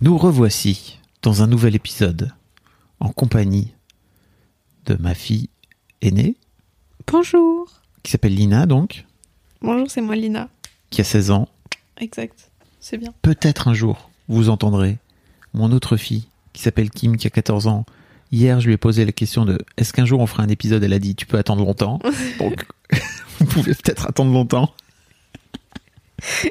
Nous revoici dans un nouvel épisode en compagnie de ma fille aînée Bonjour. qui s'appelle Lina donc, Bonjour, c'est moi Lina. qui a 16 ans. Exact. C'est bien. Peut-être un jour vous entendrez mon autre fille qui s'appelle Kim qui a 14 ans. Hier, je lui ai posé la question de est-ce qu'un jour on fera un épisode? Elle a dit tu peux attendre longtemps. Donc vous pouvez peut-être attendre longtemps.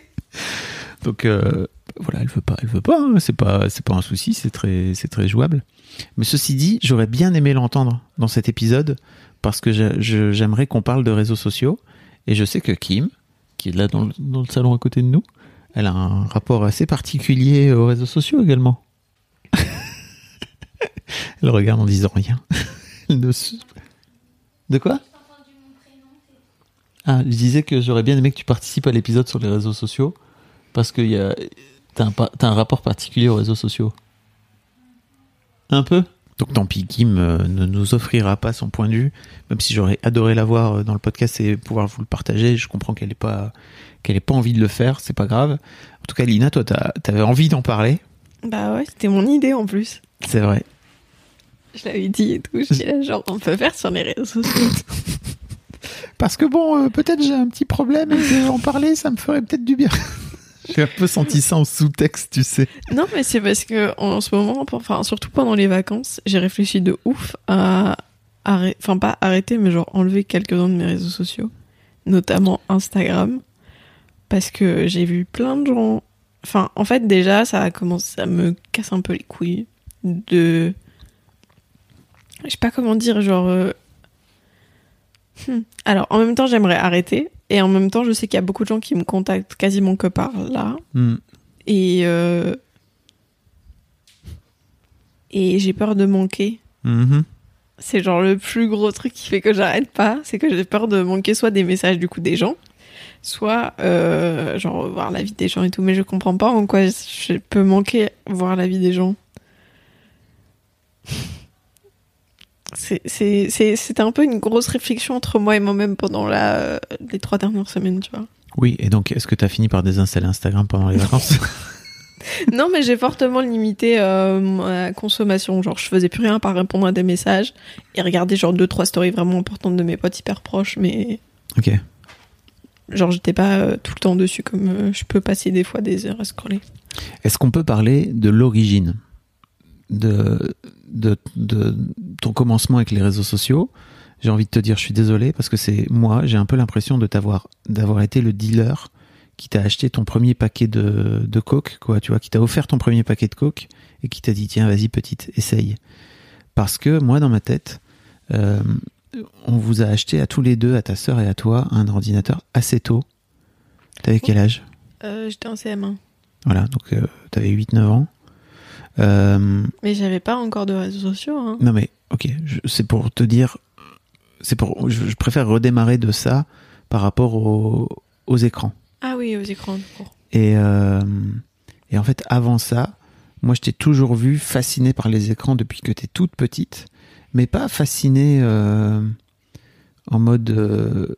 Donc euh, voilà, elle veut pas, elle veut pas. hein. C'est pas, c'est pas un souci. C'est très, c'est très jouable. Mais ceci dit, j'aurais bien aimé l'entendre dans cet épisode parce que j'aimerais qu'on parle de réseaux sociaux. Et je sais que Kim, qui est là dans le, dans le salon à côté de nous, elle a un rapport assez particulier aux réseaux sociaux également. elle regarde en disant rien. De quoi? Ah, je disais que j'aurais bien aimé que tu participes à l'épisode sur les réseaux sociaux parce que y a... t'as un, rapport particulier aux réseaux sociaux. Un peu Donc tant pis, Kim euh, ne nous offrira pas son point de vue, même si j'aurais adoré l'avoir euh, dans le podcast et pouvoir vous le partager. Je comprends qu'elle n'ait pas, qu'elle ait pas envie de le faire, c'est pas grave. En tout cas, Lina, toi, t'as- t'avais envie d'en parler, Bah ouais, c'était mon idée en plus. c'est vrai. Je l'avais dit et tout. Je disais, genre, on peut faire sur les réseaux sociaux. Parce que bon, euh, peut-être j'ai un petit problème et en parler, ça me ferait peut-être du bien. J'ai un peu senti ça en sous-texte, tu sais. non, mais c'est parce que en ce moment, enfin, surtout pendant les vacances, j'ai réfléchi de ouf à enfin, pas arrêter, mais genre enlever quelques-uns de mes réseaux sociaux, notamment Instagram, parce que j'ai vu plein de gens. Enfin, en fait, déjà, ça a commencé, ça me casse un peu les couilles de. Je sais pas comment dire, genre. euh, hmm. Alors, en même temps, j'aimerais arrêter. Et en même temps, je sais qu'il y a beaucoup de gens qui me contactent quasiment que par là. Hmm. Et, euh, et j'ai peur de manquer. Mhm. C'est genre le plus gros truc qui fait que j'arrête pas. C'est que j'ai peur de manquer soit des messages du coup des gens, soit euh, genre voir la vie des gens et tout. Mais je comprends pas en quoi je peux manquer voir la vie des gens. C'est- c'est- c'est- C'était un peu une grosse réflexion entre moi et moi-même pendant la, les trois dernières semaines, tu vois. Oui, et donc, est-ce que tu as fini par désinstaller Instagram pendant les vacances Non, mais j'ai fortement limité euh, ma consommation. Genre, je faisais plus rien par répondre à des messages et regarder genre deux trois stories vraiment importantes de mes potes hyper proches, mais Ok. genre j'étais pas euh, tout le temps dessus comme euh, je peux passer des fois des heures à scroller. Est-ce qu'on peut parler de l'origine? De, de, de ton commencement avec les réseaux sociaux J'ai envie de te dire, je suis désolé parce que c'est moi, j'ai un peu l'impression de t'avoir d'avoir été le dealer qui t'a acheté ton premier paquet de, de coke, quoi, tu vois, qui t'a offert ton premier paquet de coke et qui t'a dit tiens, vas-y petite, essaye. Parce que moi, dans ma tête, euh, on vous a acheté à tous les deux, à ta sœur et à toi, un ordinateur assez tôt. T'avais quel âge? Euh, j'étais en CM1, Voilà, donc euh, t'avais 8-9 ans. Euh, mais j'avais pas encore de réseaux sociaux. Hein. non mais, ok, c'est pour te dire, c'est pour, je, je préfère redémarrer de ça par rapport au- aux écrans. Ah oui, aux écrans. Et, euh, et en fait, avant ça, moi, je t'ai toujours vu fasciné par les écrans depuis que t'es toute petite, mais pas fasciné euh, en mode, euh,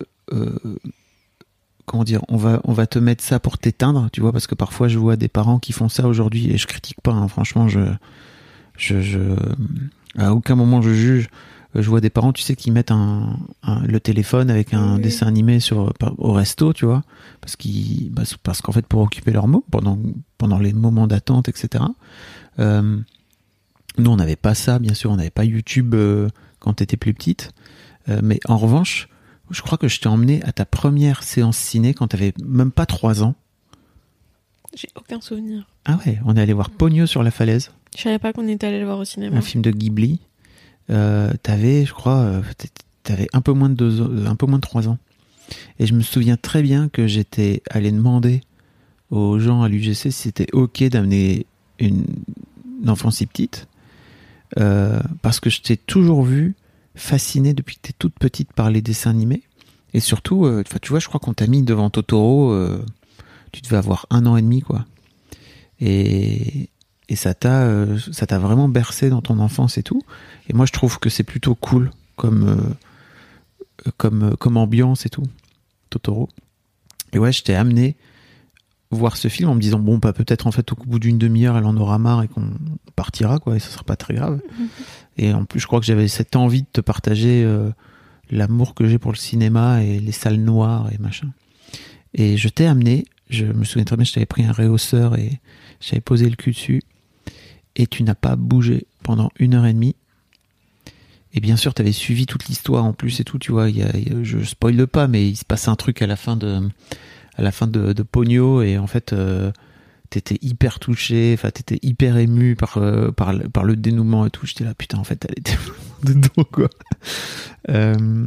comment dire, on va, on va te mettre ça pour t'éteindre, tu vois, parce que parfois je vois des parents qui font ça aujourd'hui et je critique pas, hein, franchement, je, je, je, à aucun moment je juge. Je vois des parents, tu sais, qui mettent un, un- le téléphone avec un Oui. dessin animé sur, au resto, tu vois, parce qu'ils, bah, parce qu'en fait, pour occuper leurs mots pendant, pendant les moments d'attente, etc. Euh, nous, on n'avait pas ça, bien sûr, on n'avait pas YouTube euh, quand tu étais plus petite. Euh, mais en revanche, je crois que je t'ai emmené à ta première séance ciné quand tu avais même pas 3 ans. J'ai aucun souvenir. Ah ouais, on est allé voir Pogno sur la falaise, Je savais pas qu'on était allé le voir au cinéma. un film de Ghibli. Euh, t'avais, je crois, euh, t'avais un peu moins de deux, ans- un peu moins de 3 ans. Et je me souviens très bien que j'étais allé demander aux gens à l'UGC si c'était ok d'amener une, une enfant si petite. Euh, parce que je t'ai toujours vu fasciné depuis que t'es toute petite par les dessins animés. Et surtout, euh, tu vois, je crois qu'on t'a mis devant Totoro, euh, tu devais avoir un an et demi, quoi. Et, et ça t'a euh, ça t'a vraiment bercé dans ton enfance et tout. Et moi, je trouve que c'est plutôt cool comme, comme, comme ambiance et tout, Totoro. Et ouais, je t'ai amené voir ce film en me disant, bon, bah, peut-être en fait au bout d'une demi-heure, elle en aura marre et qu'on partira, quoi, et ce sera pas très grave. Et en plus, je crois que j'avais cette envie de te partager euh, l'amour que j'ai pour le cinéma et les salles noires et machin. Et je t'ai amené, je me souviens très bien, je t'avais pris un réhausseur et j'avais posé le cul dessus. Et tu n'as pas bougé pendant une heure et demie. Et bien sûr, tu avais suivi toute l'histoire en plus et tout, tu vois. y a- y a- je spoile pas, mais il se passe un truc à la fin de, à la fin de, de Pogno et en fait, euh, t'étais hyper touché, enfin, t'étais hyper ému par, euh, par, le- dénouement et tout. J'étais là, putain, en fait, elle était dedans, quoi. Euh,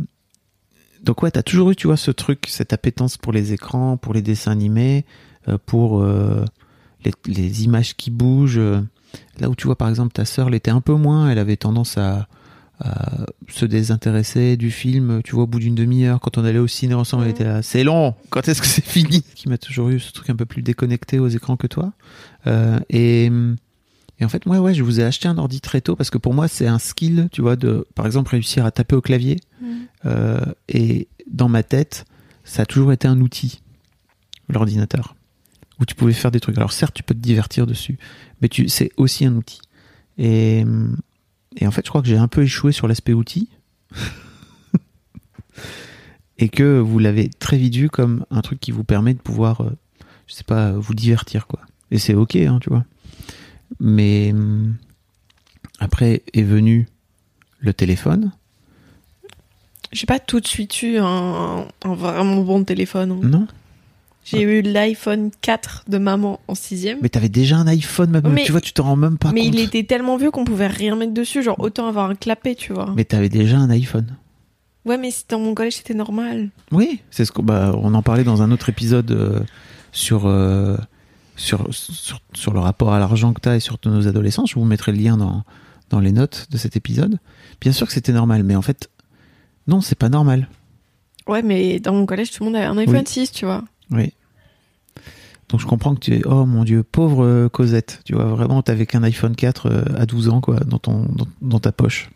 donc ouais, t'as toujours eu, tu vois, ce truc, cette appétence pour les écrans, pour les dessins animés, pour les, images qui bougent. Là où tu vois, par exemple, ta sœur l'était un peu moins, elle avait tendance à se désintéresser du film, tu vois, au bout d'une demi-heure, quand on allait au ciné ensemble, elle Mhm. était là, c'est long, quand est-ce que c'est fini? Qui m'a toujours eu ce truc un peu plus déconnecté aux écrans que toi. Euh, et, et en fait, moi, ouais, je vous ai acheté un ordi très tôt parce que pour moi, c'est un skill, tu vois, de, par exemple, réussir à taper au clavier. Euh, et dans ma tête, ça a toujours été un outil, l'ordinateur, où tu pouvais faire des trucs. Alors certes, tu peux te divertir dessus, mais tu, c'est aussi un outil. Et, et en fait, je crois que j'ai un peu échoué sur l'aspect outil. et que vous l'avez très vite vu comme un truc qui vous permet de pouvoir, euh, je sais pas, vous divertir, quoi. Et c'est ok, hein, tu vois. Mais hum, après est venu le téléphone. J'ai pas tout de suite eu un, un vraiment bon téléphone. hein. Non? J'ai eu l'iPhone 4 de maman en sixième. Mais t'avais déjà un iPhone, même. Mais- tu vois, tu t'en rends même pas mais compte. il était tellement vieux qu'on pouvait rien mettre dessus. Genre, autant avoir un clapet, tu vois. Mais t'avais déjà un iPhone. Ouais, mais dans mon collège, c'était normal. Oui, c'est ce qu'on bah, on en parlait dans un autre épisode euh, sur, euh, sur, sur sur le rapport à l'argent que t'as et sur nos adolescents. Je vous mettrai le lien dans dans les notes de cet épisode. Bien sûr que c'était normal, mais en fait, non, c'est pas normal. Ouais, mais dans mon collège, tout le monde avait un iPhone Oui. 6, tu vois. Oui. Donc je comprends que tu es, oh mon dieu, pauvre euh, Cosette. Tu vois, vraiment, t'avais qu'un iPhone 4 euh, à 12 ans, quoi, dans, ton, dans, ta poche.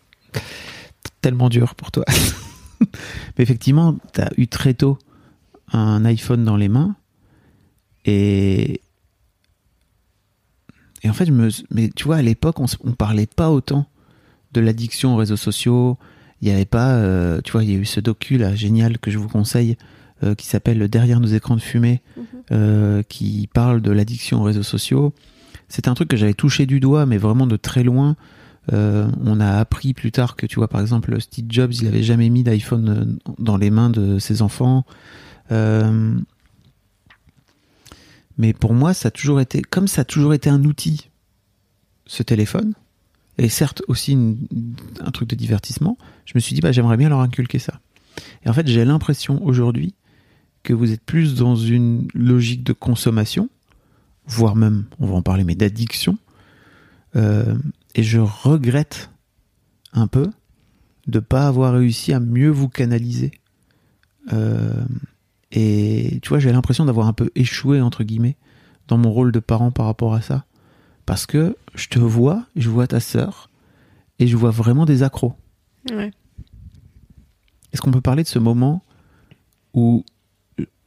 Tellement dur pour toi. Mais effectivement, t'as eu très tôt un iPhone dans les mains. Et. Et en fait, je mais tu vois, à l'époque, on, on parlait pas autant de l'addiction aux réseaux sociaux. Il y avait pas, euh, tu vois, il y a eu ce docu là génial que je vous conseille euh, qui s'appelle Derrière nos écrans de fumée, euh, qui parle de l'addiction aux réseaux sociaux. C'est un truc que j'avais touché du doigt, mais vraiment de très loin. Euh, on a appris plus tard que, tu vois, par exemple, Steve Jobs, il avait jamais mis d'iPhone dans les mains de ses enfants. Mais pour moi, ça a toujours été, comme ça a toujours été un outil, ce téléphone, et certes aussi une- un truc de divertissement, je me suis dit, bah, j'aimerais bien leur inculquer ça. Et en fait, j'ai l'impression aujourd'hui que vous êtes plus dans une logique de consommation, voire même, on va en parler, mais d'addiction. Euh, et je regrette un peu de pas avoir réussi à mieux vous canaliser. Euh, et tu vois, j'ai l'impression d'avoir un peu échoué, entre guillemets, dans mon rôle de parent par rapport à ça. Parce que je te vois, je vois ta sœur, et je vois vraiment des accros. Ouais. Est-ce qu'on peut parler de ce moment où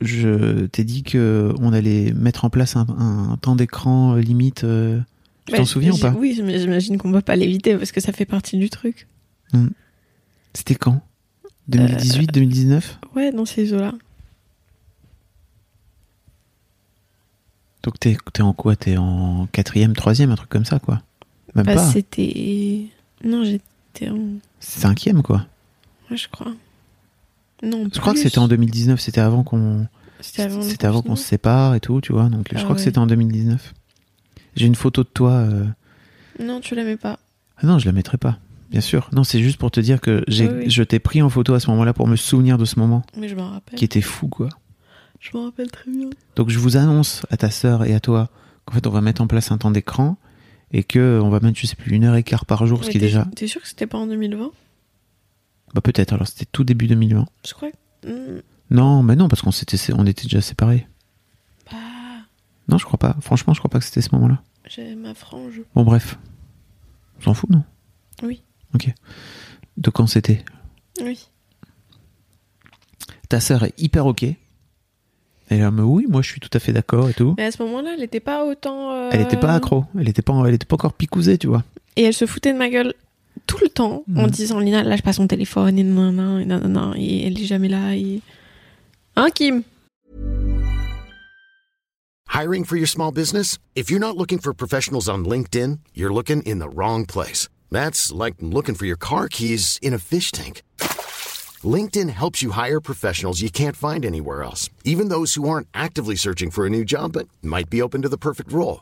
je t'ai dit que on allait mettre en place un, un temps d'écran euh, limite euh, Tu t'en souviens ou pas? Oui, j'imagine qu'on peut pas l'éviter parce que ça fait partie du truc. C'était quand? 2018, 2019 Ouais, dans ces eaux-là. Donc t'es es en quoi? T'es en quatrième, troisième, un truc comme ça quoi Même Bah, pas. c'était. Non, j'étais en. Cinquième quoi. Ouais, je crois. Non, Je crois que c'était en 2019, c'était avant qu'on C'était avant, qu'on se sépare et tout, tu vois. Donc je Ah crois que c'était en 2019. J'ai une photo de toi. euh, Non, tu l'aimais pas. Ah non, je la mettrai pas. Bien sûr. Non, c'est juste pour te dire que j'ai Oui, oui. je t'ai pris en photo à ce moment-là pour me souvenir de ce moment Mais je m'en rappelle. qui était fou quoi. Je me rappelle très bien. Donc je vous annonce à ta sœur et à toi qu'en fait on va mettre en place un temps d'écran et que on va mettre je sais plus une heure et quart par jour, ce qui est déjà T'es sûr que c'était pas en 2020 bah peut-être alors c'était tout début 2020. Je crois. Hmm, Non, mais non parce qu'on s'était on était déjà séparés. Bah, Non, je crois pas. Franchement, je crois pas que c'était ce moment-là. j'ai ma frange. Bon bref. On s'en fout, non? Oui. OK. De quand c'était? Oui. Ta sœur est hyper OK. Elle a dit oui, moi je suis tout à fait d'accord et tout. Mais à ce moment-là, elle était pas autant. euh, Elle était pas accro, elle était pas elle était pas encore picousée, tu vois. Et elle se foutait de ma gueule tout le temps en Mhm. disant Lina, lâche pas son téléphone et nanana, et nanana, et elle est jamais là. Et... Hein, Kim? Hiring for your small business? If you're not looking for professionals on LinkedIn, you're looking in the wrong place. That's like looking for your car keys in a fish tank. LinkedIn helps you hire professionals you can't find anywhere else, even those who aren't actively searching for a new job but might be open to the perfect role.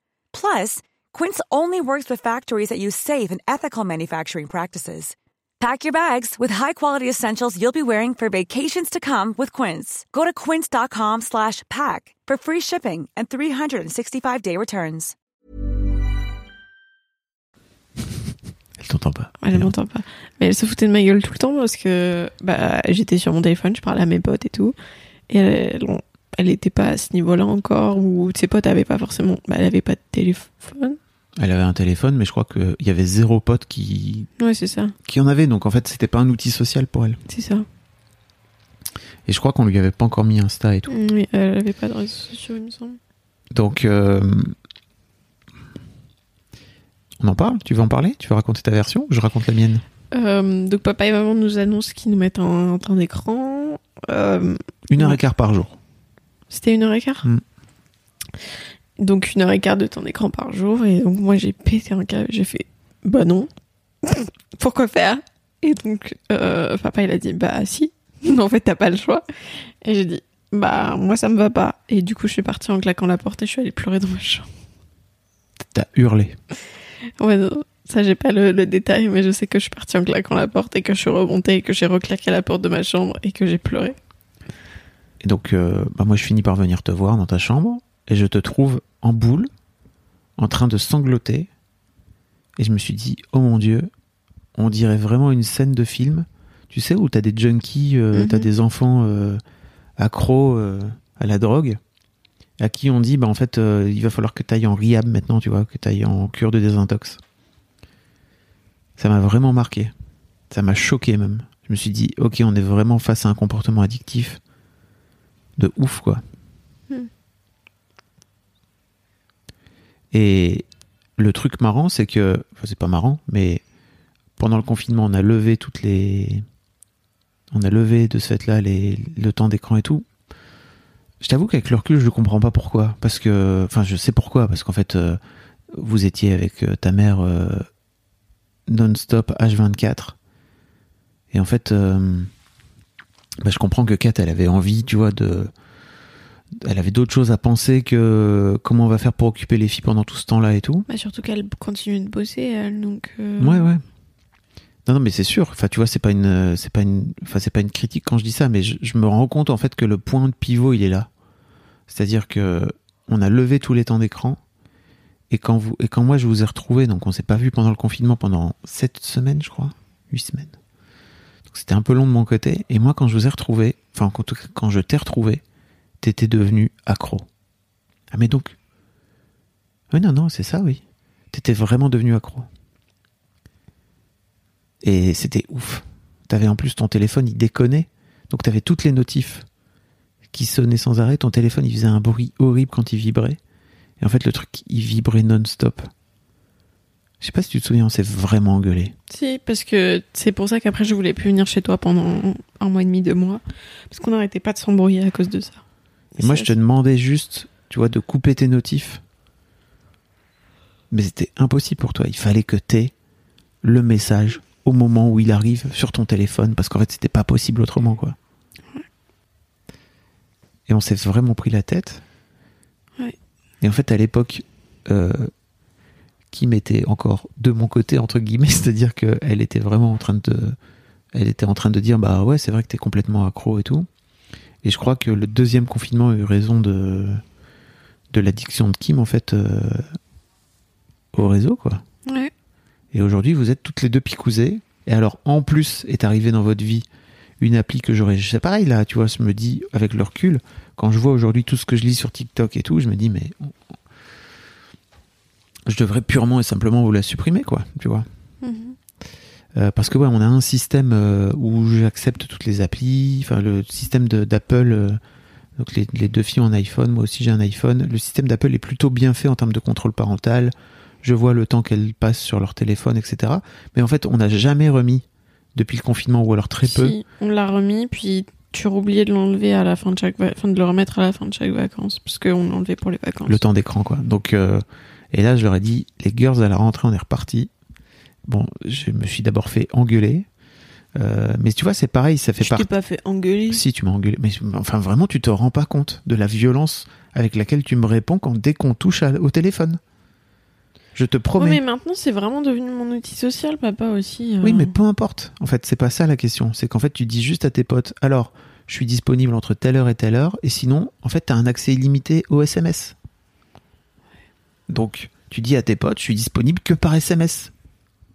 Plus, Quince only works with factories that use safe and ethical manufacturing practices. Pack your bags with high-quality essentials you'll be wearing for vacations to come with Quince. Go to quince.com slash pack for free shipping and 365-day returns. Elle t'entend pas. Elle m'entend pas. Mais elle se foutait de ma gueule tout le temps parce que bah, j'étais sur mon téléphone, je parlais à mes potes et tout. Et elle, on- elle était pas à ce niveau-là encore, ou ses potes avaient pas forcément. Bah, elle avait pas de téléphone. Elle avait un téléphone, mais je crois qu'il y avait zéro pote qui, Ouais, c'est ça. qui en avait, donc en fait c'était pas un outil social pour elle. C'est ça. Et je crois qu'on lui avait pas encore mis Insta et tout. Oui, elle avait pas de réseaux sociaux, il me semble. Donc euh, on en parle? Tu veux en parler? Tu veux raconter ta version? Ou je raconte la mienne Euh, donc papa et maman nous annoncent qu'ils nous mettent un temps d'écran. Euh, Une heure et quart par jour. C'était une heure et quart Mm. Donc une heure et quart de temps d'écran par jour. Et donc moi j'ai pété un câble. J'ai fait bah non. Pourquoi faire? Et donc euh, papa il a dit bah si. en fait t'as pas le choix. Et j'ai dit bah moi ça me va pas. Et du coup je suis partie en claquant la porte et je suis allée pleurer dans ma chambre. T'as hurlé. Ouais non, ça j'ai pas le, le détail mais je sais que je suis partie en claquant la porte et que je suis remontée et que j'ai reclaqué la porte de ma chambre et que j'ai pleuré. Et donc euh, bah moi je finis par venir te voir dans ta chambre et je te trouve en boule, en train de sangloter. Et je me suis dit, oh mon dieu, on dirait vraiment une scène de film. Tu sais, où t'as des junkies, euh, Mhm. t'as des enfants euh, accros à la drogue, à qui on dit, bah en fait, il va falloir que t'ailles en rehab maintenant, tu vois, que t'ailles en cure de désintox. Ça m'a vraiment marqué. Ça m'a choqué même. Je me suis dit, ok, on est vraiment face à un comportement addictif de ouf, quoi. Hmm. Et le truc marrant, c'est que, enfin, c'est pas marrant, mais pendant le confinement, on a levé toutes les. On a levé de ce fait-là les... le temps d'écran et tout. Je t'avoue qu'avec le recul, je comprends pas pourquoi. Parce que. Enfin, je sais pourquoi. Parce qu'en fait, euh, vous étiez avec euh, ta mère euh, non-stop H24. Et en fait, euh, bah, je comprends que Kat, elle avait envie, tu vois, de. Elle avait d'autres choses à penser que comment on va faire pour occuper les filles pendant tout ce temps-là et tout. Bah surtout qu'elle continue de bosser elle donc. euh, Ouais, ouais. Non, non, mais c'est sûr. Enfin, tu vois, c'est pas une, c'est pas une, enfin, c'est pas une critique quand je dis ça, mais je, je me rends compte en fait que le point de pivot, il est là. C'est-à-dire que on a levé tous les temps d'écran et quand vous, et quand moi je vous ai retrouvé, donc on s'est pas vu pendant le confinement pendant sept semaines, je crois, huit semaines. C'était un peu long de mon côté. Et moi, quand je vous ai retrouvé, enfin, quand je t'ai retrouvé, t'étais devenu accro. Ah, mais donc, oui, non, non, c'est ça, oui. T'étais vraiment devenu accro. Et c'était ouf. T'avais en plus ton téléphone, il déconnait. Donc t'avais toutes les notifs qui sonnaient sans arrêt. Ton téléphone, il faisait un bruit horrible quand il vibrait. Et en fait, le truc, il vibrait non-stop. Je sais pas si tu te souviens, on s'est vraiment engueulé. Si, parce que c'est pour ça qu'après je voulais plus venir chez toi pendant un mois et demi, deux mois. Parce qu'on n'arrêtait pas de s'embrouiller à cause de ça. Et moi, je te demandais juste, tu vois, de couper tes notifs. Mais c'était impossible pour toi. Il fallait que tu le message au moment où il arrive sur ton téléphone, parce qu'en fait, c'était pas possible autrement, quoi. Et on s'est vraiment pris la tête. Ouais. Et en fait, à l'époque, euh, Kim était encore de mon côté, entre guillemets, c'est-à-dire qu'elle était vraiment en train de. Elle était en train de dire, bah ouais, c'est vrai que t'es complètement accro et tout. Et je crois que le deuxième confinement a eu raison de, de l'addiction de Kim, en fait, euh, au réseau, quoi. Ouais. Et aujourd'hui, vous êtes toutes les deux picousées. Et alors, en plus, est arrivé dans votre vie une appli que j'aurais. C'est pareil, là, tu vois, je me dis, avec le recul, quand je vois aujourd'hui tout ce que je lis sur TikTok et tout, je me dis, mais. Je devrais purement et simplement vous la supprimer, quoi, tu vois. Mhm. Euh, parce que, ouais, on a un système euh, où j'accepte toutes les applis, enfin, le système d'Apple. euh, donc, les, les deux filles ont un iPhone, moi aussi j'ai un iPhone. Le système d'Apple est plutôt bien fait en termes de contrôle parental. Je vois le temps qu'elles passent sur leur téléphone, etc. Mais en fait, on n'a jamais remis depuis le confinement, ou alors très peu. On l'a remis, puis tu oublié de l'enlever à la fin de chaque, enfin de le remettre à la fin de chaque vacances, parce qu'on l'enlevait pour les vacances. le temps d'écran quoi donc et là je leur ai dit les girls à la rentrée on est reparti bon je me suis d'abord fait engueuler. Euh, mais tu vois c'est pareil ça fait Je t'ai partie pas fait engueuler. si tu m'as engueulé. Mais enfin vraiment tu te rends pas compte de la violence avec laquelle tu me réponds quand dès qu'on touche à- au téléphone. Je te promets. mais maintenant c'est vraiment devenu mon outil social, papa aussi. euh. oui mais peu importe. En fait c'est pas ça la question. C'est qu'en fait tu dis juste à tes potes alors je suis disponible entre telle heure et telle heure et sinon en fait tu as un accès illimité au SMS donc tu dis à tes potes je suis disponible que par SMS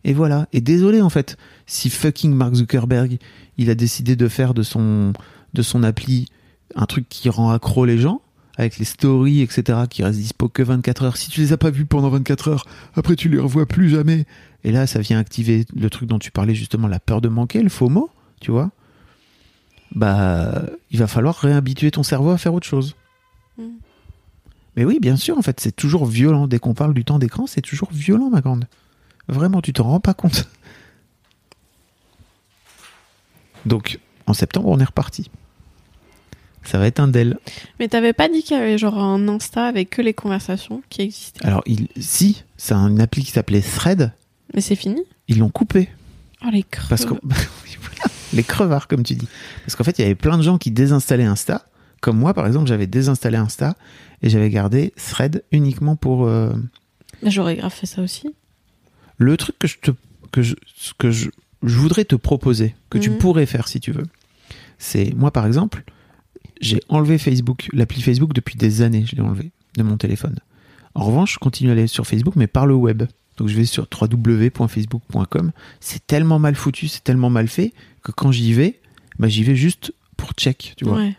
et voilà et désolé en fait si fucking Mark Zuckerberg il a décidé de faire de son de son appli un truc qui rend accro les gens avec les stories etc qui restent dispo que 24 heures si tu les as pas vus pendant 24 heures après tu les revois plus jamais et là, ça vient activer le truc dont tu parlais justement, la peur de manquer, le faux mot, tu vois. Bah, il va falloir réhabituer ton cerveau à faire autre chose. Mm. Mais oui, bien sûr, en fait, c'est toujours violent. Dès qu'on parle du temps d'écran, c'est toujours violent, ma grande. Vraiment, tu t'en rends pas compte. Donc, en septembre, on est reparti. Ça va être un Dell. Mais t'avais pas dit qu'il y avait genre un Insta avec que les conversations qui existaient. Alors, il, si, c'est une appli qui s'appelait Thread, Mais c'est fini ils l'ont coupé. Oh les. Parce que voilà. les crevards, comme tu dis. Parce qu'en fait, il y avait plein de gens qui désinstallaient Insta. Comme moi, par exemple, j'avais désinstallé Insta et j'avais gardé Thread uniquement pour euh, J'aurais grave fait ça aussi. le truc que je te que je que je, je voudrais te proposer que tu Mhm. pourrais faire si tu veux. C'est moi, par exemple, j'ai enlevé Facebook, l'appli Facebook depuis des années. Je l'ai enlevé de mon téléphone. En revanche, je continue à aller sur Facebook, mais par le web. Donc je vais sur www.facebook.com. C'est tellement mal foutu, c'est tellement mal fait que quand j'y vais, bah, j'y vais juste pour check, tu vois. Ouais.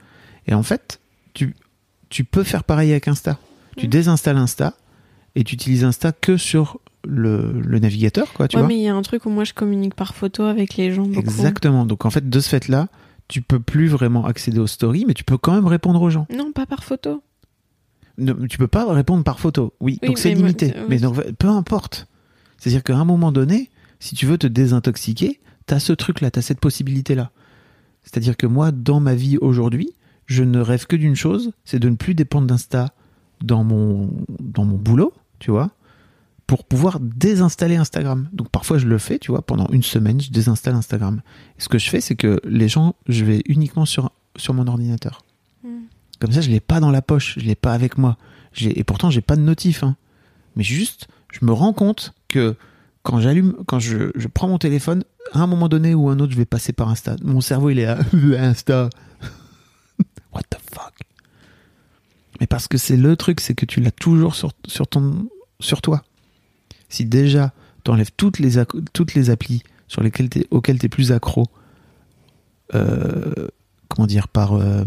Et en fait, tu, tu peux faire pareil avec Insta. Tu Mm. désinstalles Insta et tu utilises Insta que sur le, le navigateur, quoi, tu ouais, vois. mais il y a un truc où moi je communique par photo avec les gens beaucoup. Exactement. Donc en fait, de ce fait-là, tu peux plus vraiment accéder aux stories, mais tu peux quand même répondre aux gens. Non, pas par photo. Ne, tu peux pas répondre par photo. Oui, Oui, donc c'est moi, limité. euh, oui. Mais donc, peu importe. C'est-à-dire qu'à un moment donné, si tu veux te désintoxiquer, t'as ce truc-là, t'as cette possibilité-là. C'est-à-dire que moi, dans ma vie aujourd'hui, je ne rêve que d'une chose, c'est de ne plus dépendre d'Insta dans mon, dans mon boulot, tu vois, pour pouvoir désinstaller Instagram. Donc parfois je le fais, tu vois, pendant une semaine, je désinstalle Instagram. Et ce que je fais, c'est que les gens, je vais uniquement sur, sur mon ordinateur. Mm. Comme ça, je l'ai pas dans la poche, je l'ai pas avec moi. Et pourtant, j'ai pas de notif. hein. Mais juste, je me rends compte que quand j'allume, quand je, je prends mon téléphone, à un moment donné ou un autre, je vais passer par Insta. Mon cerveau, il est à Insta. What the fuck? Mais parce que c'est le truc, c'est que tu l'as toujours sur, sur, ton, sur toi. Si déjà, tu enlèves toutes les, toutes les applis sur lesquelles t'es- auxquelles tu es plus accro, euh, comment dire, par, euh,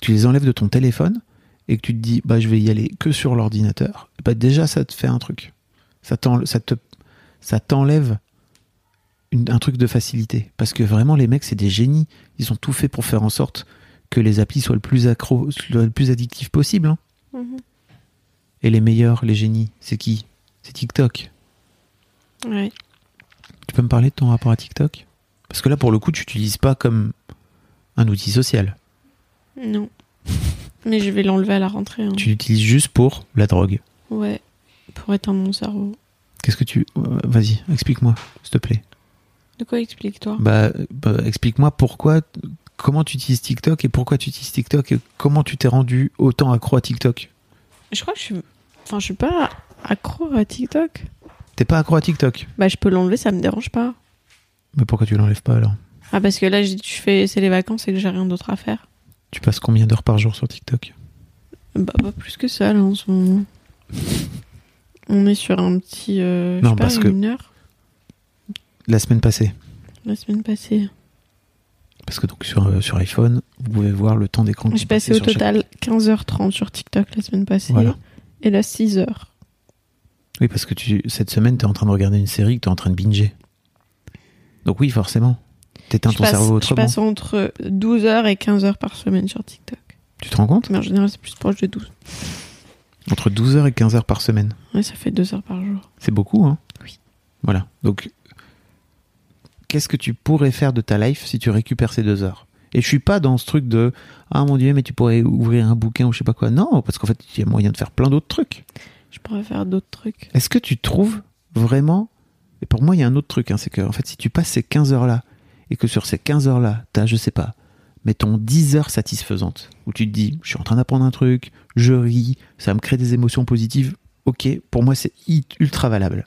tu les enlèves de ton téléphone et que tu te dis, bah, je vais y aller que sur l'ordinateur, bah, déjà, ça te fait un truc. Ça t'enlève, un truc de facilité. Parce que vraiment, les mecs, c'est des génies. Ils ont tout fait pour faire en sorte que les applis soient le plus accro, le plus addictif possible. hein. Mhm. Et les meilleurs, les génies, c'est qui? C'est TikTok. Ouais. Tu peux me parler de ton rapport à TikTok? Parce que là, pour le coup, tu n'utilises pas comme un outil social. Non. Mais je vais l'enlever à la rentrée. hein. Tu l'utilises juste pour la drogue. Ouais, pour éteindre mon cerveau. Qu'est-ce que tu. Vas-y, explique-moi, s'il te plaît. De quoi explique-toi? Bah, bah, explique-moi pourquoi. Comment tu utilises TikTok et pourquoi tu utilises TikTok et comment tu t'es rendu autant accro à TikTok Je crois que je suis. Enfin, je suis pas accro à TikTok. T'es pas accro à TikTok Bah, je peux l'enlever, ça me dérange pas. Mais pourquoi tu l'enlèves pas alors? Ah, parce que là, je fais. C'est les vacances et que j'ai rien d'autre à faire. Tu passes combien d'heures par jour sur TikTok? Bah, pas plus que ça, là, en ce moment. On est sur un petit. euh, je Non, pas, parce que- une heure La semaine passée. la semaine passée. Parce que donc sur, euh, sur iPhone, vous pouvez voir le temps d'écran J'ai passé au sur chaque- total 15h30 sur TikTok la semaine passée. Voilà. Et là, 6h. Oui, parce que tu, cette semaine, tu es en train de regarder une série que tu es en train de binger. Donc oui, forcément. T'éteins Je ton passe, cerveau je autrement. passe entre 12h et 15h par semaine sur TikTok. Tu te rends compte? Mais en général, c'est plus proche de 12. Entre 12h et 15h par semaine. Ouais, ça fait 2 heures par jour. C'est beaucoup, hein? Oui. Voilà. Donc, qu'est-ce que tu pourrais faire de ta life si tu récupères ces deux heures? Et je suis pas dans ce truc de Ah mon dieu, mais tu pourrais ouvrir un bouquin ou je sais pas quoi. Non, parce qu'en fait, il y a moyen de faire plein d'autres trucs. Je pourrais faire d'autres trucs. Est-ce que tu trouves vraiment Et pour moi, il y a un autre truc, hein, c'est que en fait, si tu passes ces 15 heures-là et que sur ces 15 heures-là, tu as, je sais pas, mettons 10 heures satisfaisantes, où tu te dis, je suis en train d'apprendre un truc, je ris, ça me crée des émotions positives, ok, pour moi, c'est ultra valable.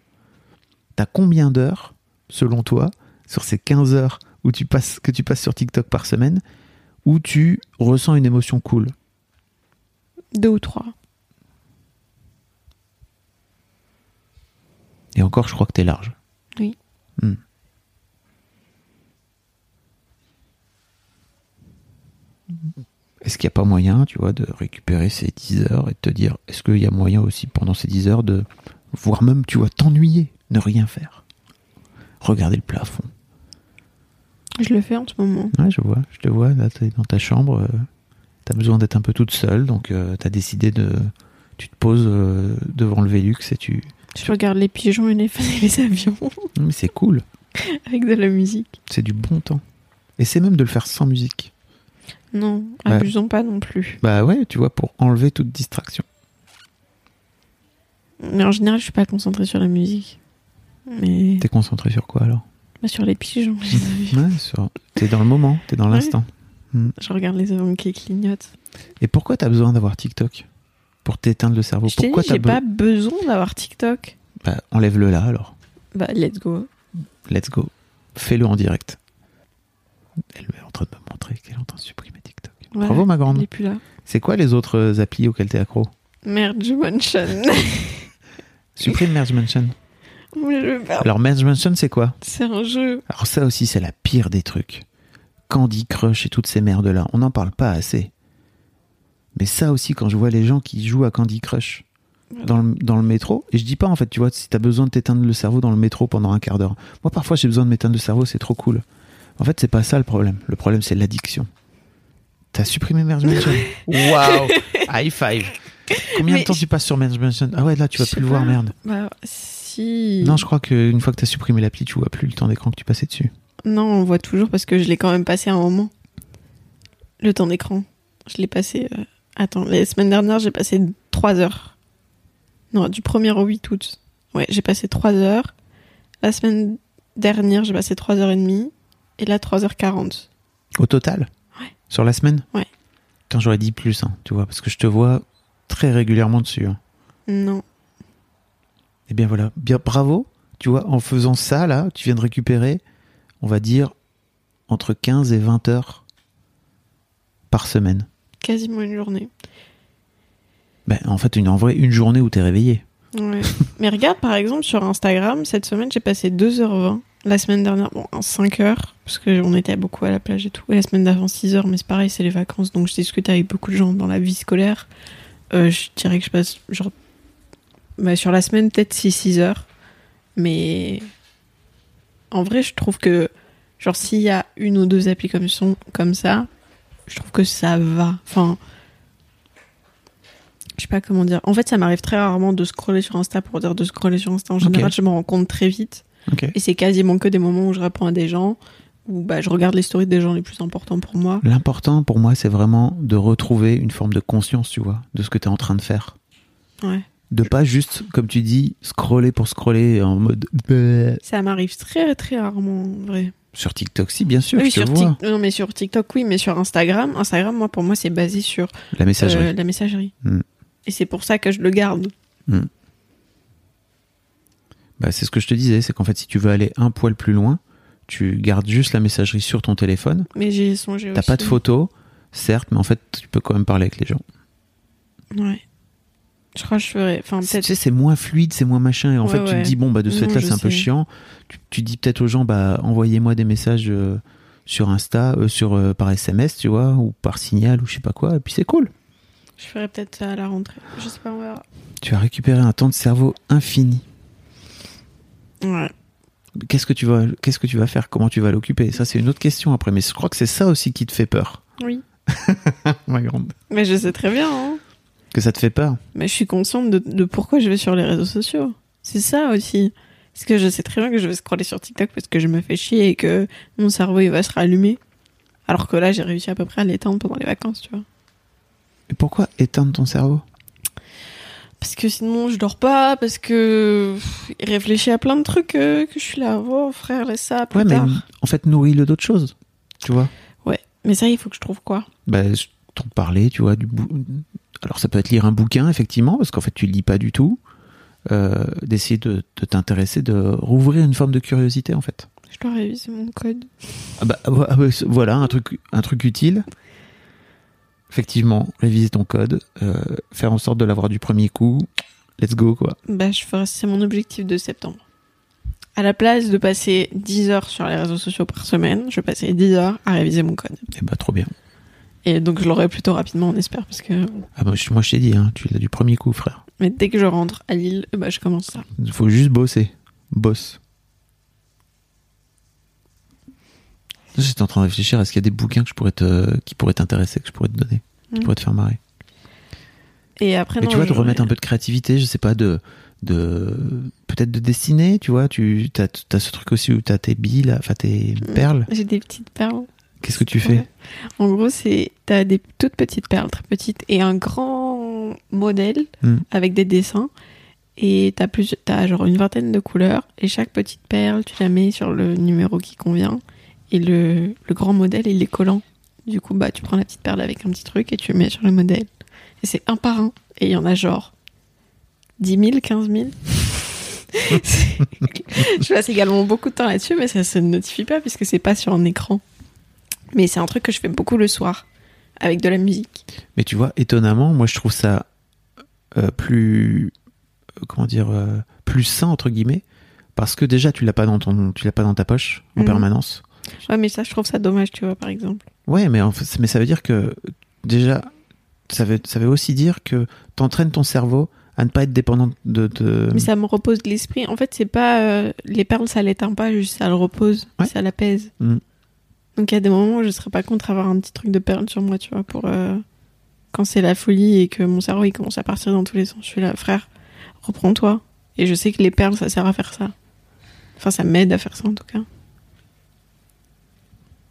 T'as combien d'heures, selon toi, sur ces 15 heures où tu passes, que tu passes sur TikTok par semaine, où tu ressens une émotion cool Deux ou trois. Et encore, je crois que t'es large. Oui. Hmm. Est-ce qu'il n'y a pas moyen, tu vois, de récupérer ces 10 heures et de te dire, est-ce qu'il y a moyen aussi pendant ces 10 heures de, voire même, tu vois, t'ennuyer, ne rien faire? Regarder le plafond. Je le fais en ce moment. Ouais, je vois, je te vois, là, t'es dans ta chambre, euh, t'as besoin d'être un peu toute seule, donc euh, t'as décidé de. Tu te poses euh, devant le Velux et tu. Je regarde les pigeons et les, et les avions Mais c'est cool, avec de la musique. c'est du bon temps. Et c'est même de le faire sans musique. Non, abusons pas non plus. Bah ouais, tu vois, pour enlever toute distraction. Mais en général, je suis pas concentrée sur la musique. Mais T'es concentré sur quoi alors? Sur les pigeons, je les. Ouais, sur... t'es dans le moment, t'es dans Ouais. l'instant. Je regarde les avions qui clignotent. Et pourquoi t'as besoin d'avoir TikTok Pour t'éteindre le cerveau? Je t'ai dit, Pourquoi t'as be- pas besoin d'avoir TikTok. Bah, enlève-le là alors. Bah, let's go. Let's go. Fais-le en direct. Elle est en train de me montrer qu'elle est en train de supprimer TikTok. Bravo ma grande. est plus là. C'est quoi les autres euh, applis auxquels t'es accro? Merge Mansion. Supprime Merge Mansion. Je. Alors Merge Mansion c'est quoi C'est un jeu. Alors ça aussi c'est la pire des trucs. Candy Crush et toutes ces merdes là, on n'en parle pas assez. Mais ça aussi quand je vois les gens qui jouent à Candy Crush dans le, dans le métro, et je dis pas en fait, tu vois, si t'as besoin de t'éteindre le cerveau dans le métro pendant un quart d'heure. Moi parfois j'ai besoin de m'éteindre le cerveau, c'est trop cool. En fait c'est pas ça le problème. Le problème c'est l'addiction. T'as supprimé Merge Mansion Waouh High five Combien Mais de temps je- tu passes sur Merge Mansion Ah ouais là tu vas plus le voir merde. Bah, si. Non je crois qu'une fois que t'as supprimé l'appli tu vois plus le temps d'écran que tu passais dessus. Non, on voit toujours parce que je l'ai quand même passé un moment. Le temps d'écran. Je l'ai passé. euh, Attends, la semaine dernière, j'ai passé 3 heures. Non, du 1er au 8 août. Ouais, j'ai passé 3 heures. La semaine dernière, j'ai passé 3h30. Et là, 3h40. Au total Ouais. Sur la semaine Ouais. Putain, j'aurais dit plus, hein, tu vois, parce que je te vois très régulièrement dessus. hein. Non. Eh bien voilà, bien bravo. Tu vois, en faisant ça, là, tu viens de récupérer, on va dire, entre 15 et 20 heures par semaine. Quasiment une journée. Ben, en fait, une, en vrai, une journée où t'es réveillé. Ouais. Mais regarde, par exemple, sur Instagram, cette semaine, j'ai passé 2h20. La semaine dernière, bon, 5 heures, parce qu'on était beaucoup à la plage et tout. Et la semaine d'avant, 6 heures, mais c'est pareil, c'est les vacances, donc je discute avec beaucoup de gens dans la vie scolaire. Euh, je dirais que je passe, genre, bah, sur la semaine, peut-être 6-6 heures. Mais en vrai, je trouve que, genre, s'il y a une ou deux applis comme, son, comme ça, je trouve que ça va. Enfin, je sais pas comment dire. En fait, ça m'arrive très rarement de scroller sur Insta pour dire de scroller sur Insta. En général, je me rends compte très vite. Et c'est quasiment que des moments où je réponds à des gens où bah, je regarde les stories des gens les plus importants pour moi. L'important pour moi, c'est vraiment de retrouver une forme de conscience, tu vois, de ce que tu es en train de faire. Ouais. De pas juste, comme tu dis, scroller pour scroller en mode. Bah. Ça m'arrive très très rarement, en vrai. Sur TikTok, si, bien sûr, oui, je te sur vois. Non, mais sur TikTok, oui, mais sur Instagram, Instagram, moi, pour moi, c'est basé sur La messagerie. euh, la messagerie. Mm. Et c'est pour ça que je le garde. Bah, c'est ce que je te disais, c'est qu'en fait, si tu veux aller un poil plus loin, tu gardes juste la messagerie sur ton téléphone. Mais j'ai songé T'as aussi. pas de photos, certes, mais en fait, tu peux quand même parler avec les gens. Ouais. Je crois que je ferais. Enfin, Tu sais, c'est moins fluide, c'est moins machin. Et en Ouais, fait, tu te dis, bon, bah, de ce fait-là, c'est un peu chiant. Tu, tu dis peut-être aux gens, bah, envoyez-moi des messages euh, sur Insta, euh, sur, euh, par SMS, tu vois, ou par signal, ou je sais pas quoi. Et puis c'est cool. Je ferais peut-être ça à la rentrée. Je sais pas, on verra. Tu as récupéré un temps de cerveau infini. Ouais. Qu'est-ce que tu vas, qu'est-ce que tu vas faire? Comment tu vas l'occuper? Ça, c'est une autre question après. Mais je crois que c'est ça aussi qui te fait peur, Oui. ma grande. Mais je sais très bien, hein. Que ça te fait peur. Mais je suis consciente de, de pourquoi je vais sur les réseaux sociaux. C'est ça aussi. Parce que je sais très bien que je vais scroller sur TikTok parce que je me fais chier et que mon cerveau il va se rallumer. Alors que là, j'ai réussi à peu près à l'éteindre pendant les vacances, tu vois. Et pourquoi éteindre ton cerveau? Parce que sinon, je dors pas, parce que il réfléchit à plein de trucs euh, que je suis là. Oh, frère, laisse ça plus Ouais, mais en fait, nourris-le d'autres choses. Tu vois Ouais. Mais ça, il faut que je trouve quoi? Bah, je t'en parler, tu vois, du bou- Alors, ça peut être lire un bouquin, effectivement, parce qu'en fait, tu lis pas du tout. Euh, d'essayer de, de t'intéresser, de rouvrir une forme de curiosité, en fait. Je dois réviser mon code. Ah bah, ah bah, voilà, un truc, un truc utile. Effectivement, réviser ton code, euh, faire en sorte de l'avoir du premier coup. Let's go, quoi. Bah, je ferai, c'est mon objectif de septembre. À la place de passer 10 heures sur les réseaux sociaux par semaine, je passer 10 heures à réviser mon code. Et bah, trop bien. Et donc, je l'aurai plutôt rapidement, on espère, parce que. Ah bah, moi, je t'ai dit, hein, tu l'as du premier coup, frère. Mais dès que je rentre à Lille, bah, je commence ça. Il faut juste bosser. Bosse. J'étais en train de réfléchir, est-ce qu'il y a des bouquins que je pourrais te, qui pourraient t'intéresser, que je pourrais te donner, qui Mm. pourraient te faire marrer? Et après, Mais non, tu vois, de remettre un peu de créativité, je sais pas, de, de peut-être de dessiner, tu vois, tu as, as ce truc aussi où tu as tes billes, enfin tes Mm. perles. J'ai des petites perles. Qu'est-ce que tu fais Ouais. En gros, c'est t'as des toutes petites perles, très petites, et un grand modèle Mm. avec des dessins. Et t'as plus, t'as genre une vingtaine de couleurs. Et chaque petite perle, tu la mets sur le numéro qui convient. Et le, le grand modèle, il est collant. Du coup, bah, tu prends la petite perle avec un petit truc et tu le mets sur le modèle. Et c'est un par un. Et il y en a genre 10 000, 15 000. C'est- Je passe également beaucoup de temps là-dessus, mais ça se notifie pas puisque c'est pas sur un écran. Mais c'est un truc que je fais beaucoup le soir avec de la musique. Mais tu vois, étonnamment, moi je trouve ça euh, plus euh, comment dire euh, plus sain entre guillemets parce que déjà tu l'as pas dans ton tu l'as pas dans ta poche en Mhm. permanence. Ouais, mais ça, je trouve ça dommage, tu vois, par exemple. Ouais, mais en fait, mais ça veut dire que déjà ça veut ça veut aussi dire que t'entraînes ton cerveau à ne pas être dépendant de, de... Mais ça me repose l'esprit. En fait, c'est pas. euh, les perles, ça l'éteint pas, juste ça le repose. Ouais. Ça l'apaise. Mhm. Donc, il y a des moments où je serais pas contre avoir un petit truc de perles sur moi, tu vois, pour. euh, quand c'est la folie et que mon cerveau, il commence à partir dans tous les sens. Je suis là, frère, reprends-toi. Et je sais que les perles, ça sert à faire ça. Enfin, ça m'aide à faire ça, en tout cas.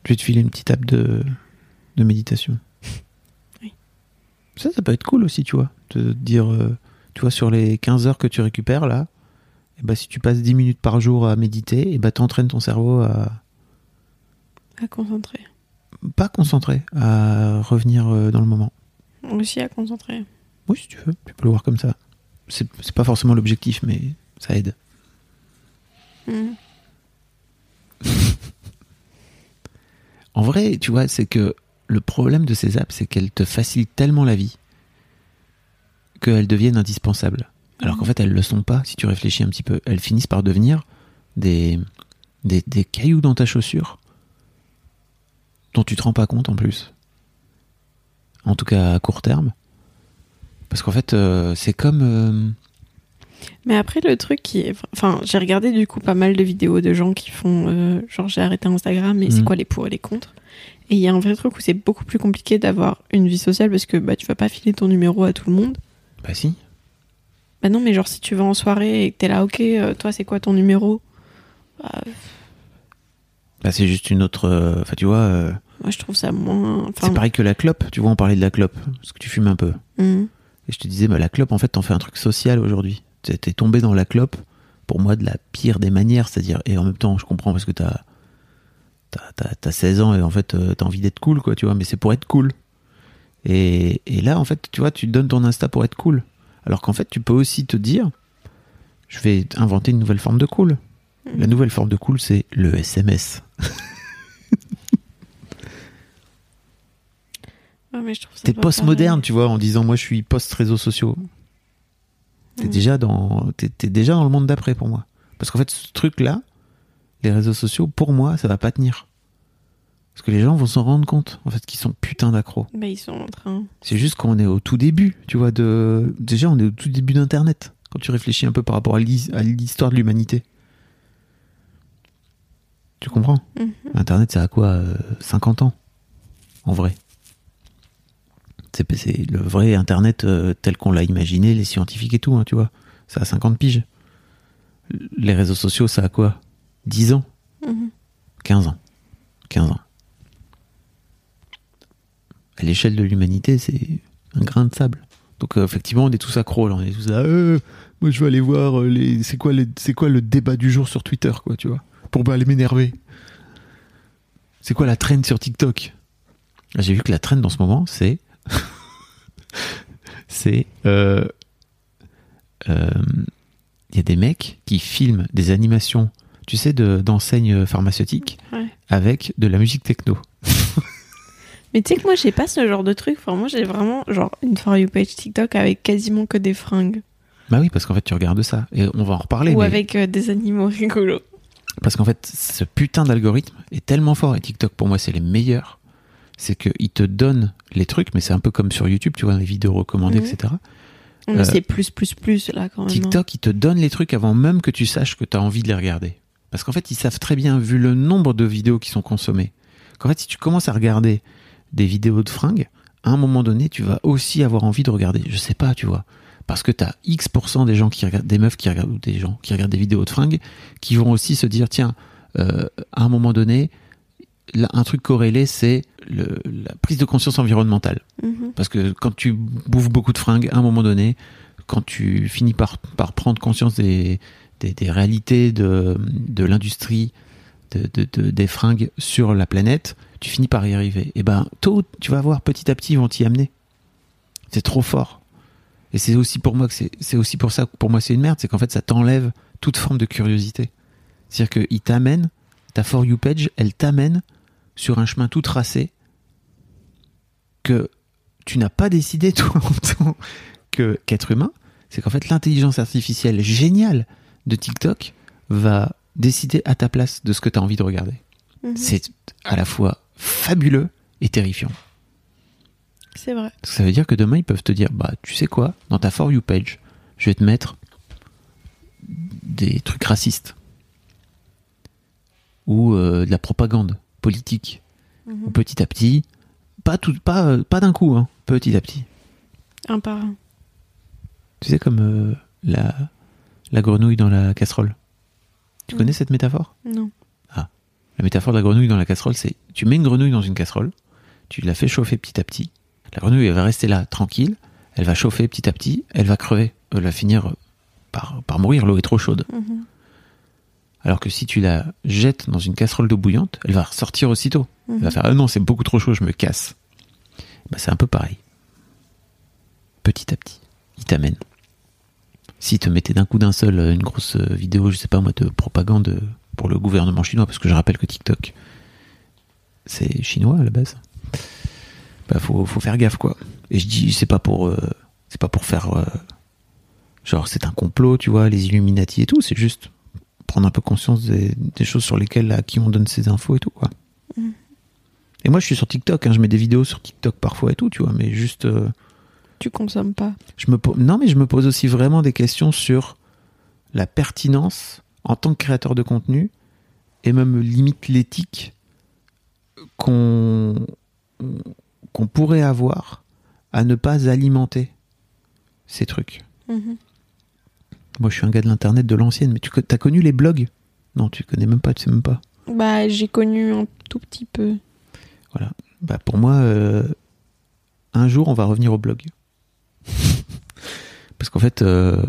Je vais te filer une petite app de, de méditation. Oui. Ça, ça peut être cool aussi, tu vois. De dire, euh, tu vois, sur les 15 heures que tu récupères là, et bah, si tu passes 10 minutes par jour à méditer, et bah, t'entraînes ton cerveau à À concentrer. pas concentrer, à revenir euh, dans le moment. Aussi à concentrer. Oui, si tu veux, tu peux le voir comme ça. C'est pas forcément l'objectif, mais ça aide. Mhm. En vrai, tu vois, c'est que le problème de ces apps, c'est qu'elles te facilitent tellement la vie qu'elles deviennent indispensables. Alors qu'en fait, elles le sont pas, si tu réfléchis un petit peu. Elles finissent par devenir des, des, des cailloux dans ta chaussure dont tu te rends pas compte en plus. En tout cas, à court terme. Parce qu'en fait, euh, c'est comme... euh, Mais après, le truc qui est. Enfin, j'ai regardé du coup pas mal de vidéos de gens qui font. euh, genre, j'ai arrêté Instagram, mais c'est Mhm. quoi les pour et les contre? Et il y a un vrai truc où c'est beaucoup plus compliqué d'avoir une vie sociale parce que bah, tu vas pas filer ton numéro à tout le monde. Bah si. Bah non, mais genre, si tu vas en soirée et que t'es là, ok, toi, c'est quoi ton numéro? Bah, Bah, c'est juste une autre. Enfin, tu vois, Moi, je trouve ça moins. Enfin, c'est pareil que la clope. Tu vois, on parlait de la clope, parce que tu fumes un peu. hum. Et je te disais, bah, la clope, en fait, t'en fais un truc social aujourd'hui. T'es tombé dans la clope, pour moi, de la pire des manières. C'est-à-dire, et en même temps, je comprends parce que t'as t'as- t'as- t'as 16 ans et en fait, euh, t'as envie d'être cool, quoi, tu vois, mais c'est pour être cool. Et, et là, en fait, tu vois, tu donnes ton Insta pour être cool. Alors qu'en fait, tu peux aussi te dire, je vais inventer une nouvelle forme de cool. La nouvelle forme de cool, c'est le SMS. Ouais, ça T'es post-moderne, tu vois, en disant moi je suis post-réseaux sociaux. T'es Mhm. déjà dans, déjà dans le monde d'après pour moi. Parce qu'en fait, ce truc-là, les réseaux sociaux, pour moi, ça va pas tenir. Parce que les gens vont s'en rendre compte, en fait, qu'ils sont putain d'accros. Bah, ils sont en train. C'est juste qu'on est au tout début, tu vois, de, déjà on est au tout début d'Internet. Quand tu réfléchis un peu par rapport à l'hi- à l'histoire de l'humanité. Tu comprends? Mhm. Internet, c'est à quoi euh, 50 ans En vrai? C'est le vrai Internet euh, tel qu'on l'a imaginé, les scientifiques et tout, hein, tu vois. Ça a 50 piges. Les réseaux sociaux, ça a quoi? 10 ans? Mhm. 15 ans. 15 ans. À l'échelle de l'humanité, c'est un grain de sable. Donc euh, effectivement, on est tous accros, là. on est tous là. euh, moi, je veux aller voir euh, les. C'est quoi, les... c'est quoi le débat du jour sur Twitter, quoi, tu vois Pour pas aller m'énerver. C'est quoi la trend sur TikTok? J'ai vu que la trend en ce moment, c'est. c'est. euh, euh, Il y a des mecs qui filment des animations, tu sais, de- d'enseignes pharmaceutiques Ouais. avec de la musique techno. Mais tu sais que moi, j'ai pas ce genre de truc. Enfin, moi, j'ai vraiment genre une For You page TikTok avec quasiment que des fringues. Bah oui, parce qu'en fait, tu regardes ça. Et on va en reparler. Ou mais- avec euh, des animaux rigolos. Parce qu'en fait, ce putain d'algorithme est tellement fort. Et TikTok, pour moi, c'est les meilleurs. C'est qu'ils te donnent les trucs, mais c'est un peu comme sur YouTube, tu vois, les vidéos recommandées, Mhm. etc. Mais Euh, c'est plus, plus, plus là quand même. hein. TikTok, ils te donnent les trucs avant même que tu saches que tu as envie de les regarder. Parce qu'en fait, ils savent très bien, vu le nombre de vidéos qui sont consommées, qu'en fait, si tu commences à regarder des vidéos de fringues, à un moment donné, tu vas aussi avoir envie de regarder. Je sais pas, tu vois. Parce que tu as X% des gens qui regardent, des meufs qui regardent, ou des gens qui regardent des vidéos de fringues, qui vont aussi se dire, tiens, euh, à un moment donné, là, un truc corrélé, c'est la prise de conscience environnementale. Mhm. Parce que quand tu bouffes beaucoup de fringues, à un moment donné, quand tu finis par, par prendre conscience des, des, des réalités de, de l'industrie de, de- de- des fringues sur la planète, tu finis par y arriver. Et ben, tôt, tu vas voir petit à petit, ils vont t'y amener. C'est trop fort. Et c'est aussi pour moi que c'est, aussi pour ça que pour moi c'est une merde, c'est qu'en fait ça t'enlève toute forme de curiosité. C'est-à-dire qu'il t'amène, ta For You page, elle t'amène sur un chemin tout tracé que tu n'as pas décidé toi en tant que, qu'être humain, c'est qu'en fait l'intelligence artificielle géniale de TikTok va décider à ta place de ce que tu as envie de regarder. Mhm. C'est à la fois fabuleux et terrifiant. C'est vrai. Ça veut dire que demain ils peuvent te dire bah tu sais quoi, dans ta For You page, je vais te mettre des trucs racistes ou euh, de la propagande politique Mhm. petit à petit, pas tout, pas, euh, pas d'un coup, hein, petit à petit. Un par un. Tu sais, comme euh, la, la grenouille dans la casserole. Tu connais cette métaphore? Non. La métaphore de la grenouille dans la casserole, c'est tu mets une grenouille dans une casserole, tu la fais chauffer petit à petit. La grenouille, elle va rester là, tranquille, elle va chauffer petit à petit, elle va crever, elle va finir par, par mourir, l'eau est trop chaude. Mhm. Alors que si tu la jettes dans une casserole d'eau bouillante, elle va ressortir aussitôt. Elle va Mhm. faire Ah non, c'est beaucoup trop chaud, je me casse. Bah, c'est un peu pareil. Petit à petit, il t'amène. S'il te mettait d'un coup d'un seul euh, une grosse euh, vidéo, je sais pas moi, de propagande euh, pour le gouvernement chinois, parce que je rappelle que TikTok, c'est chinois à la base. Bah faut, faut faire gaffe quoi. Et je dis, c'est pas pour, euh, c'est pas pour faire, euh, genre c'est un complot, tu vois, les Illuminati et tout. C'est juste prendre un peu conscience des, des choses sur lesquelles à qui on donne ces infos et tout quoi. Et moi, je suis sur TikTok, hein, je mets des vidéos sur TikTok parfois et tout, tu vois, mais juste. euh, Tu consommes pas. je me non, mais je me pose aussi vraiment des questions sur la pertinence en tant que créateur de contenu et même limite l'éthique qu'on qu'on pourrait avoir à ne pas alimenter ces trucs. Mhm. Moi, je suis un gars de l'internet de l'ancienne, mais tu as connu les blogs? Non, tu connais même pas, tu sais même pas. Bah, j'ai connu un tout petit peu. Bah, pour moi, euh, un jour, on va revenir au blog. Parce qu'en fait, euh,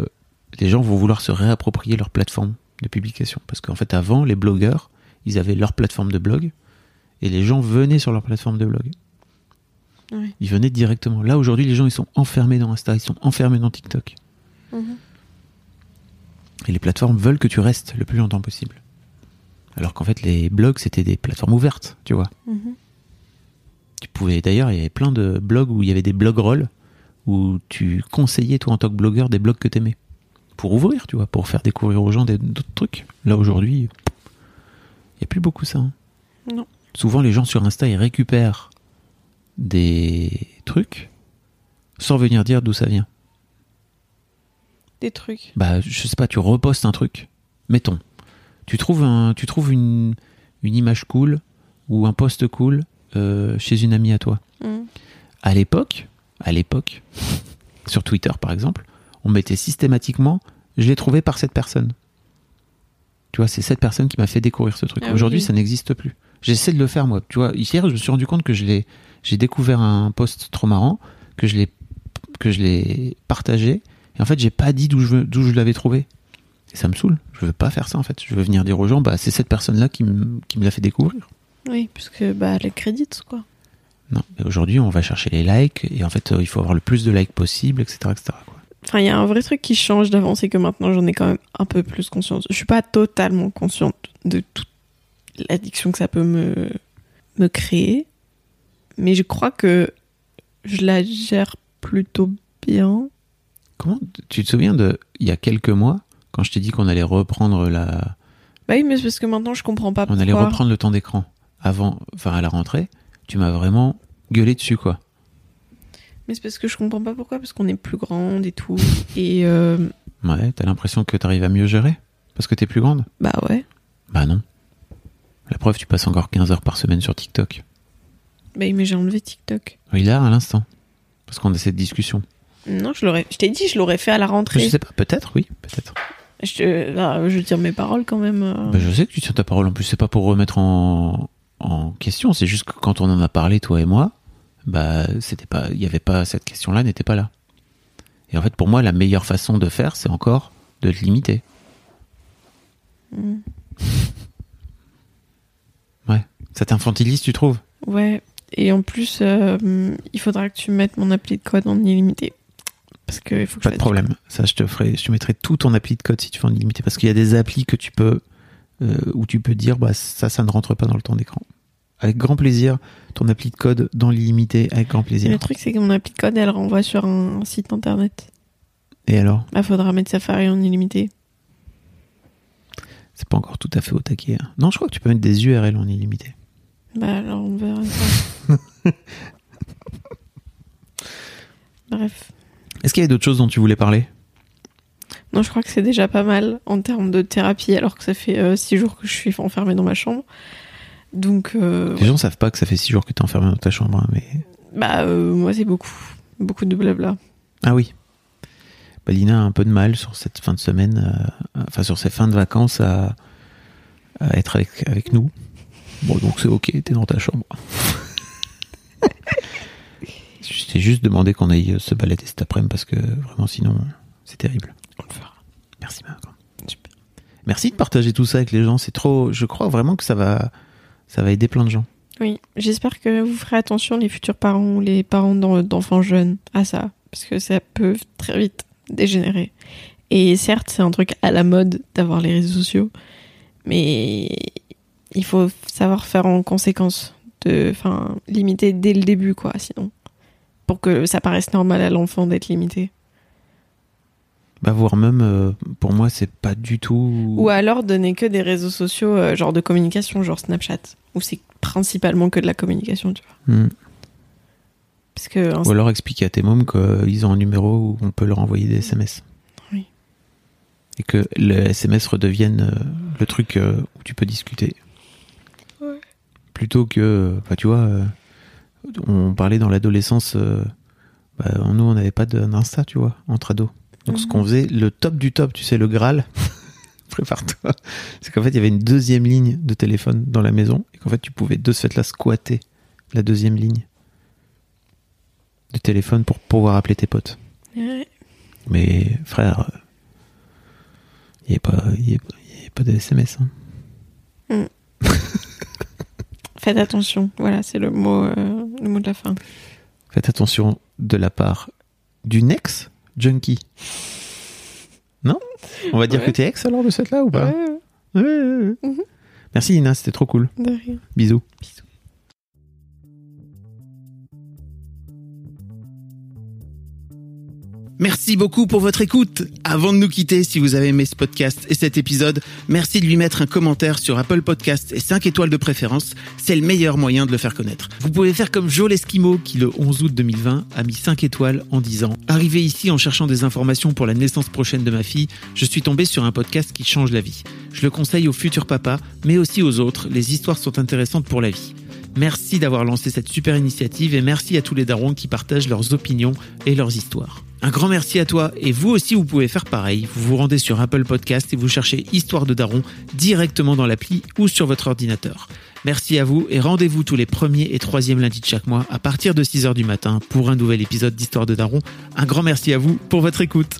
les gens vont vouloir se réapproprier leur plateforme de publication. Parce qu'en fait, avant, les blogueurs, ils avaient leur plateforme de blog et les gens venaient sur leur plateforme de blog. Ouais. Ils venaient directement. Là, aujourd'hui, les gens, ils sont enfermés dans Insta, ils sont enfermés dans TikTok. Mhm. Et les plateformes veulent que tu restes le plus longtemps possible. Alors qu'en fait, les blogs, c'était des plateformes ouvertes, tu vois. Mhm. Tu pouvais, d'ailleurs, il y avait plein de blogs où il y avait des blog rolls où tu conseillais, toi, en tant que blogueur, des blogs que t'aimais. Pour ouvrir, tu vois, pour faire découvrir aux gens d'autres trucs. Là, aujourd'hui, il n'y a plus beaucoup ça. hein. Non. Souvent, les gens sur Insta, ils récupèrent des trucs sans venir dire d'où ça vient. Des trucs. Bah, je sais pas, tu repostes un truc. Mettons, tu trouves, un, tu trouves une, une image cool ou un post cool euh, chez une amie à toi. Mhm. À l'époque, à l'époque, sur Twitter par exemple, on mettait systématiquement je l'ai trouvé par cette personne. Tu vois, c'est cette personne qui m'a fait découvrir ce truc. Ah Aujourd'hui, oui. ça n'existe plus. J'essaie de le faire moi. Tu vois, hier, je me suis rendu compte que je l'ai, j'ai découvert un post trop marrant, que je l'ai, que je l'ai partagé, et en fait, j'ai pas dit d'où je, veux- d'où je l'avais trouvé. Et ça me saoule. Je veux pas faire ça en fait. Je veux venir dire aux gens, bah, c'est cette personne-là qui me, qui me l'a fait découvrir. Oui, puisque bah, les crédits, quoi. Non, mais aujourd'hui, on va chercher les likes, et en fait, euh, il faut avoir le plus de likes possible, etc., etc. quoi. Enfin, il y a un vrai truc qui change d'avant, c'est que maintenant j'en ai quand même un peu plus conscience. Je suis pas totalement consciente de toute l'addiction que ça peut me, me créer, mais je crois que je la gère plutôt bien. Comment tu te souviens de il y a quelques mois quand je t'ai dit qu'on allait reprendre la Bah oui, mais c'est parce que maintenant je comprends pas on pourquoi. allait reprendre le temps d'écran avant enfin à la rentrée, tu m'as vraiment gueulé dessus quoi. Mais c'est parce que je comprends pas pourquoi, parce qu'on est plus grande et tout. Et euh, Ouais, t'as l'impression que t'arrives à mieux gérer parce que t'es plus grande? Bah ouais. Bah non. La preuve, tu passes encore 15 heures par semaine sur TikTok. Bah oui, mais j'ai enlevé TikTok. Oui, là, à l'instant. Parce qu'on a cette discussion. Non, je l'aurais. Je t'ai dit, je l'aurais fait à la Je rentrée. sais pas, peut-être, oui, peut-être. Je, te- là, je tire mes paroles quand même. euh. Bah, je sais que tu tiens ta parole. En plus, c'est pas pour remettre en, en question. C'est juste que quand on en a parlé, toi et moi, bah, c'était pas, il y avait pas, cette question-là n'était pas là. Et en fait, pour moi, la meilleure façon de faire, c'est encore de te limiter. Mm. Ouais. Ça t'infantilise, tu trouves? Ouais, et en plus, euh, il faudra que tu mettes mon appli de code en illimité. Parce que il faut que Pas je de problème. Ça, je te ferai, je te mettrai tout ton appli de code si tu veux en illimité. Parce qu'il y a des applis que tu peux, euh, où tu peux dire, bah, ça, ça ne rentre pas dans le temps d'écran. Avec grand plaisir, ton appli de code dans l'illimité, avec grand plaisir. le truc, c'est que mon appli de code, elle renvoie sur un site internet. Et alors? Bah, faudra mettre Safari en illimité. C'est pas encore tout à fait au taquet. hein. Non, je crois que tu peux mettre des URL en illimité. Bah, alors on verra ça. Bref. Est-ce qu'il y a d'autres choses dont tu voulais parler? Non, je crois que c'est déjà pas mal en termes de thérapie, alors que ça fait euh, six jours que je suis enfermée dans ma chambre. Donc, euh, Les gens savent pas que ça fait six jours que t'es enfermé dans ta chambre, hein, mais bah, euh, moi, c'est beaucoup. Beaucoup de blabla. ah oui. Bah, Lina a un peu de mal sur cette fin de semaine, euh, enfin sur ces fins de vacances à, à être avec, avec nous. Bon, donc c'est ok, t'es dans ta chambre. Je t'ai juste demandé qu'on aille se balader cet après-midi parce que vraiment sinon c'est terrible. On le fera. Merci Marc. Super. Merci de partager tout ça avec les gens. C'est trop. Je crois vraiment que ça va, ça va aider plein de gens. Oui, j'espère que vous ferez attention, les futurs parents ou les parents d'en- d'enfants jeunes, à ça. Parce que ça peut très vite dégénérer. Et certes, c'est un truc à la mode d'avoir les réseaux sociaux. Mais il faut savoir faire en conséquence. De, enfin, limiter dès le début, quoi, sinon. Pour que ça paraisse normal à l'enfant d'être limité. Bah voire même, euh, pour moi, c'est pas du tout. Ou alors donner que des réseaux sociaux, euh, genre de communication, genre Snapchat. Où c'est principalement que de la communication, tu vois. Hmm. Parce que Ou alors expliquer à tes mômes qu'ils ont un numéro où on peut leur envoyer des SMS. Oui. Et que le SMS redevienne euh, le truc où tu peux discuter. Ouais. Plutôt que, bah, tu vois, on parlait dans l'adolescence, euh, bah, nous on n'avait pas d'Insta, tu vois, entre ados. Donc ce Mhm. qu'on faisait, le top du top, tu sais, le Graal, prépare-toi. C'est qu'en fait, il y avait une deuxième ligne de téléphone dans la maison et qu'en fait, tu pouvais de ce fait là squatter la deuxième ligne de téléphone pour pouvoir appeler tes potes. Mais frère, il n'y a pas, de SMS. hein. Faites attention. Voilà, c'est le mot, euh, le mot de la fin. Faites attention de la part d'une ex junkie. Non? On va dire Ouais. que t'es ex alors de cette là ou pas? Ouais, Ouais. Mhm. Merci Ina, c'était trop cool. de rien. Bisous. Merci beaucoup pour votre écoute. Avant de nous quitter, si vous avez aimé ce podcast et cet épisode, merci de lui mettre un commentaire sur Apple Podcast et 5 étoiles de préférence. C'est le meilleur moyen de le faire connaître. Vous pouvez faire comme Joe Lesquimo qui, le 11 août 2020, a mis 5 étoiles en disant Arrivé ici en cherchant des informations pour la naissance prochaine de ma fille, je suis tombé sur un podcast qui change la vie. Je le conseille aux futurs papas, mais aussi aux autres. Les histoires sont intéressantes pour la vie. Merci d'avoir lancé cette super initiative et merci à tous les darons qui partagent leurs opinions et leurs histoires. Un grand merci à toi et vous aussi vous pouvez faire pareil. Vous vous rendez sur Apple Podcast et vous cherchez Histoire de Daron directement dans l'appli ou sur votre ordinateur. Merci à vous et rendez-vous tous les premiers et troisièmes lundis de chaque mois à partir de 6h du matin pour un nouvel épisode d'Histoire de Daron. Un grand merci à vous pour votre écoute.